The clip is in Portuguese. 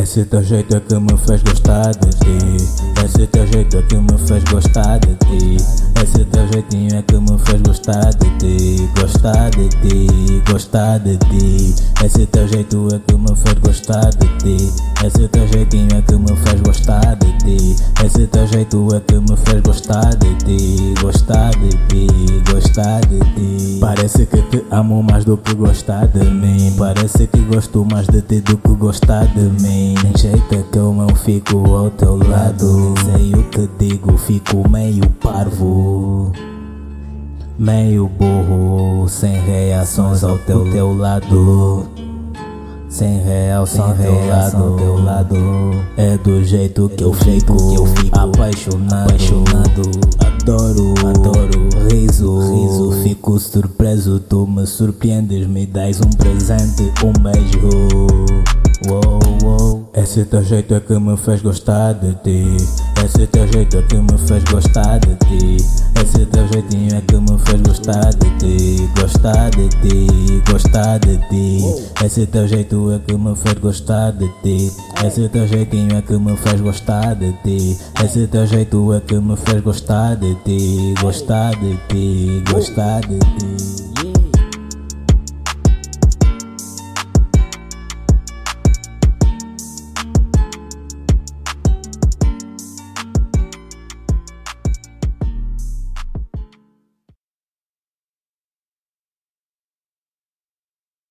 Esse teu jeito é que me fez gostar de ti. Esse teu jeito é que me fez gostar de ti. Esse teu jeitinho é que me fez gostar de ti. Gostar de ti, gostar de ti. Esse teu jeito é que me fez gostar de ti. Esse teu jeitinho é que me fez gostar de ti. Esse teu jeito é que me fez gostar de ti. Gostar de ti, gostar de ti. Parece que te amo mais do que gostar de mim. Parece que gosto mais de ti do que gostar de mim. Tem jeito é que eu não fico ao teu lado. Sei o que digo, fico meio parvo. Meio burro, sem reações ao teu, teu lado. Sem real, sem reação ao teu lado. É do jeito que eu fico, que eu fico apaixonado, apaixonado. Adoro, adoro. Riso, riso. Fico surpreso, tu me surpreendes, me dás um presente, um beijo. Uou, uou. Esse teu jeito é que me fez gostar de ti. Esse teu jeito é que me fez gostar de ti. Esse teu jeitinho é que me fez gostar de ti. Gostar de ti, gostar de ti. Esse teu jeito é que me fez gostar de ti. Esse teu jeitinho é que me fez gostar de ti. Esse teu jeito é que me fez gostar de ti. Gostar de ti, gostar de ti.